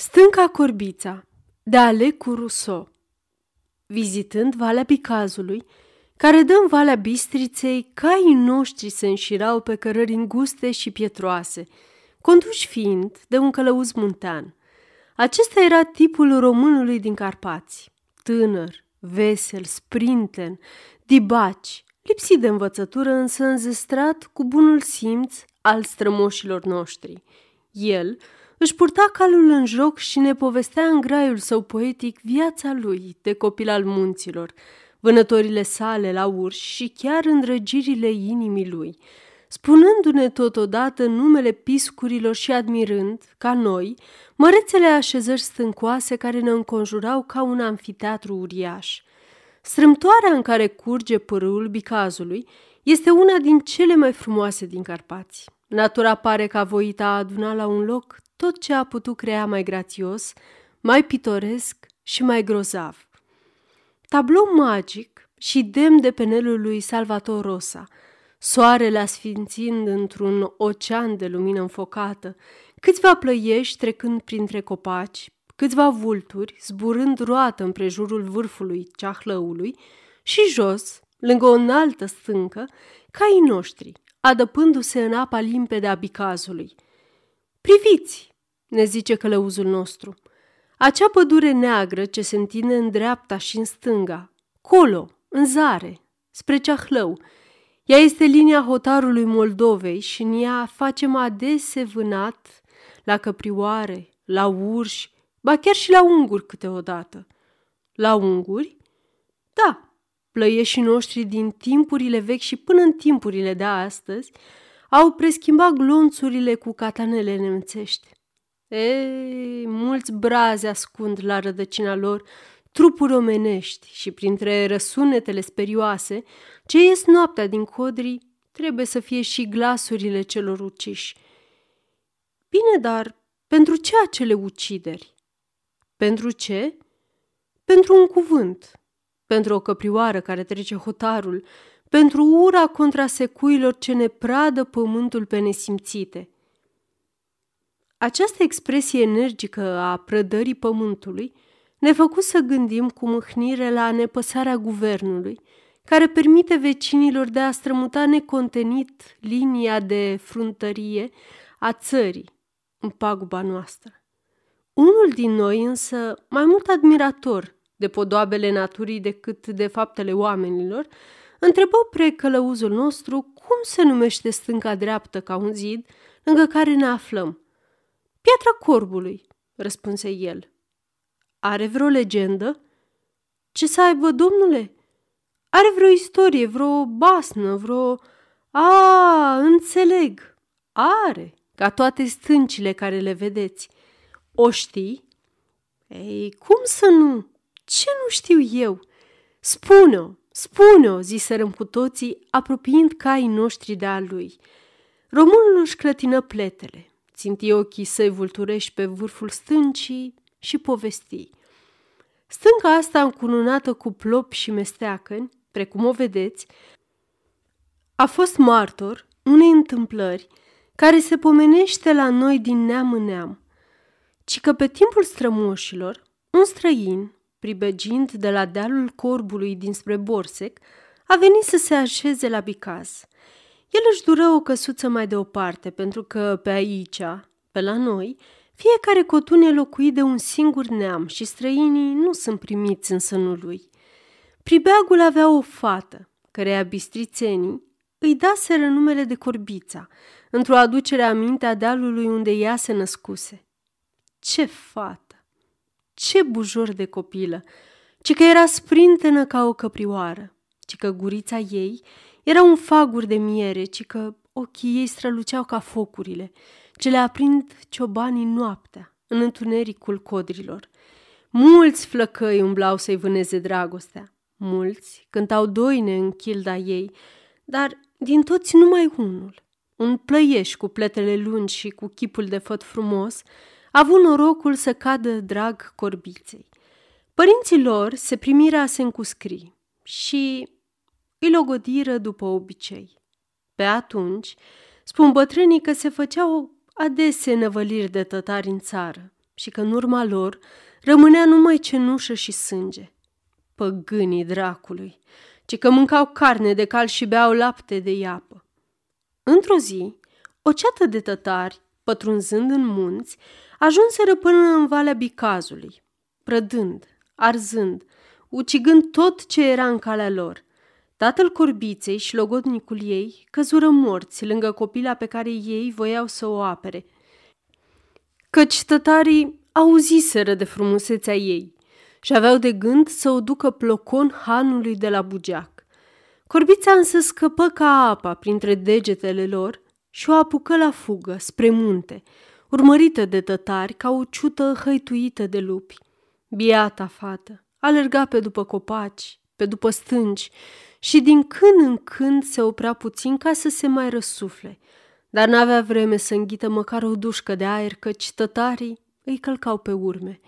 Stânca Corbița de Alecu Rousseau Vizitând Valea Picazului, care dă în Valea Bistriței, caii noștri se înșirau pe cărări înguste și pietroase, conduși fiind de un călăuz muntean. Acesta era tipul românului din Carpați, tânăr, vesel, sprinten, dibaci, lipsit de învățătură, însă înzestrat cu bunul simț al strămoșilor noștri. El, își purta calul în joc și ne povestea în graiul său poetic viața lui de copil al munților, vânătorile sale la urși și chiar îndrăgirile inimii lui, spunându-ne totodată numele piscurilor și admirând, ca noi, mărețele așezări stâncoase care ne înconjurau ca un anfiteatru uriaș. Strâmtoarea în care curge pârâul bicazului este una din cele mai frumoase din Carpați. Natura pare că a voit a aduna la un loc tot ce a putut crea mai grațios, mai pitoresc și mai grozav. Tablou magic și demn de penelul lui Salvator Rosa, soarele asfințind într-un ocean de lumină înfocată, câțiva plăiești trecând printre copaci, câțiva vulturi zburând roată împrejurul vârfului ceahlăului și jos, lângă o înaltă stâncă, caii noștri, adăpându-se în apa limpede a bicazului. Priviți, ne zice călăuzul nostru. Acea pădure neagră ce se întinde în dreapta și în stânga, colo, în zare, spre Ceahlău, ea este linia hotarului Moldovei și în ea facem adese vânat la căprioare, la urși, ba chiar și la unguri câteodată. La unguri? Da, plăieșii noștri din timpurile vechi și până în timpurile de astăzi au preschimbat glonțurile cu catanele nemțești. Ei, mulți brazi ascund la rădăcina lor trupuri omenești și printre răsunetele sperioase ce ies noaptea din codrii trebuie să fie și glasurile celor uciși. Bine, dar pentru ce acele ucideri? Pentru ce? Pentru un cuvânt, pentru o căprioară care trece hotarul, pentru ura contra secuilor ce ne pradă pământul pe nesimțite – această expresie energică a prădării pământului ne făcut să gândim cu mâhnire la nepăsarea guvernului, care permite vecinilor de a strămuta necontenit linia de fruntărie a țării în paguba noastră. Unul din noi însă, mai mult admirator de podoabele naturii decât de faptele oamenilor, întrebă precălăuzul nostru cum se numește stânca dreaptă ca un zid lângă care ne aflăm – Piatra corbului, răspunse el. Are vreo legendă? Ce să aibă, domnule? Are vreo istorie, vreo basnă, vreo... A, înțeleg. Are, ca toate stâncile care le vedeți. O știi? Ei, cum să nu? Ce nu știu eu? Spune-o, spune-o, ziserăm cu toții, apropiind caii noștri de a lui. Românul își clătină pletele, ținti ochii săi vulturești pe vârful stâncii și povesti. Stânca asta încununată cu plop și mesteacăni, precum o vedeți, a fost martor unei întâmplări care se pomenește la noi din neam în neam, ci că pe timpul strămoșilor, un străin, pribegind de la dealul corbului dinspre Borsec, a venit să se așeze la Bicaz – el își dură o căsuță mai deoparte, pentru că pe aici, pe la noi, fiecare cotun e locuit de un singur neam și străinii nu sunt primiți în sânul lui. Pribeagul avea o fată, căreia bistrițenii îi daseră numele de Corbița, într-o aducere aminte a dealului unde ea se născuse. Ce fată! Ce bujor de copilă! Ci că era sprintenă ca o căprioară, ci că gurița ei era un fagur de miere, ci că ochii ei străluceau ca focurile, ce le aprind ciobanii noaptea, în întunericul codrilor. Mulți flăcăi umblau să-i vâneze dragostea, mulți cântau doine în childa ei, dar din toți numai unul, un plăieș cu pletele lungi și cu chipul de făt frumos, a avut norocul să cadă drag corbiței. Părinții lor se primiră a se încuscri și îi logodiră după obicei. Pe atunci, spun bătrânii că se făceau adese năvăliri de tătari în țară și că în urma lor rămânea numai cenușă și sânge. Păgânii dracului, ci că mâncau carne de cal și beau lapte de iapă. Într-o zi, o ceată de tătari, pătrunzând în munți, ajunseră până în Valea Bicazului, prădând, arzând, ucigând tot ce era în calea lor. Tatăl corbiței și logodnicul ei căzură morți lângă copila pe care ei voiau să o apere, căci tătarii auziseră de frumusețea ei și aveau de gând să o ducă plocon hanului de la Bugeac. Corbița însă scăpă ca apa printre degetele lor și o apucă la fugă, spre munte, urmărită de tătari ca o ciută hăituită de lupi. Biata fată alerga pe după copaci, pe după stânci și din când în când se oprea puțin ca să se mai răsufle, dar n-avea vreme să înghită măcar o dușcă de aer, căci tătarii îi călcau pe urme.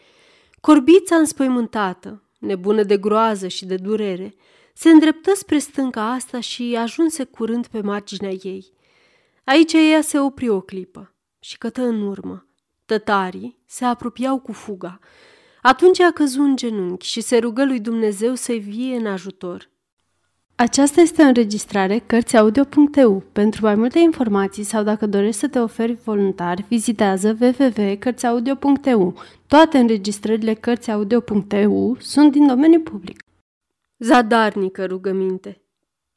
Corbița înspăimântată, nebună de groază și de durere, se îndreptă spre stânca asta și ajunse curând pe marginea ei. Aici ea se opri o clipă și cătă în urmă. Tătarii se apropiau cu fuga. Atunci a căzut în genunchi și se rugă lui Dumnezeu să-i vie în ajutor. Aceasta este o înregistrare Cărțiaudio.eu. Pentru mai multe informații sau dacă dorești să te oferi voluntar, vizitează www.cărțiaudio.eu. Toate înregistrările Cărțiaudio.eu sunt din domeniu public. Zadarnică rugăminte.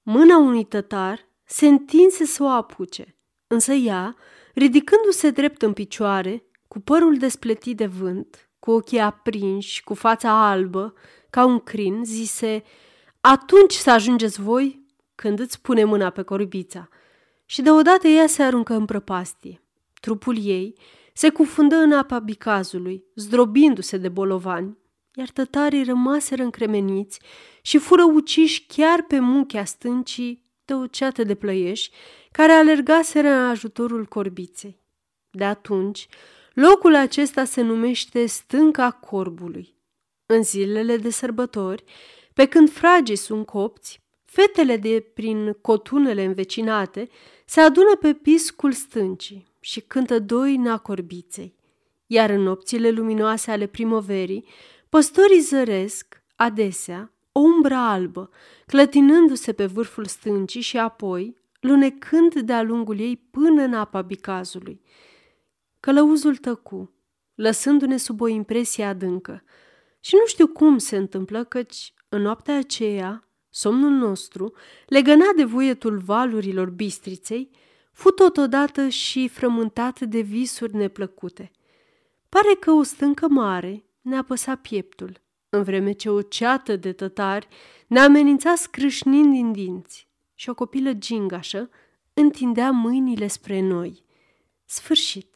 Mâna unui tătar se întinse să o apuce, însă ea, ridicându-se drept în picioare, cu părul despletit de vânt, cu ochii aprinși, cu fața albă, ca un crin, zise, Atunci să ajungeți voi când îți pune mâna pe corbița. Și deodată ea se aruncă în prăpastie. Trupul ei se cufundă în apa bicazului, zdrobindu-se de bolovani, iar tătarii rămaseră încremeniți și fură uciși chiar pe munchea stâncii de o ceată de plăieși care alergaseră în ajutorul corbiței. De atunci, locul acesta se numește Stânca Corbului. În zilele de sărbători, pe când fragii sunt copți, fetele de prin cotunele învecinate se adună pe piscul stâncii și cântă doi corbiței. Iar în nopțile luminoase ale primăverii, păstorii zăresc, adesea, o umbră albă, clătinându-se pe vârful stâncii și apoi lunecând de-a lungul ei până în apa bicazului. Călăuzul tăcu, lăsându-ne sub o impresie adâncă. Și nu știu cum se întâmplă, căci în noaptea aceea, somnul nostru, legănat de vuietul valurilor bistriței, fu totodată și frământat de visuri neplăcute. Pare că o stâncă mare ne apăsa pieptul în vreme ce o ceată de tătari ne amenința scrâșnind din dinți și o copilă gingașă întindea mâinile spre noi. Sfârșit.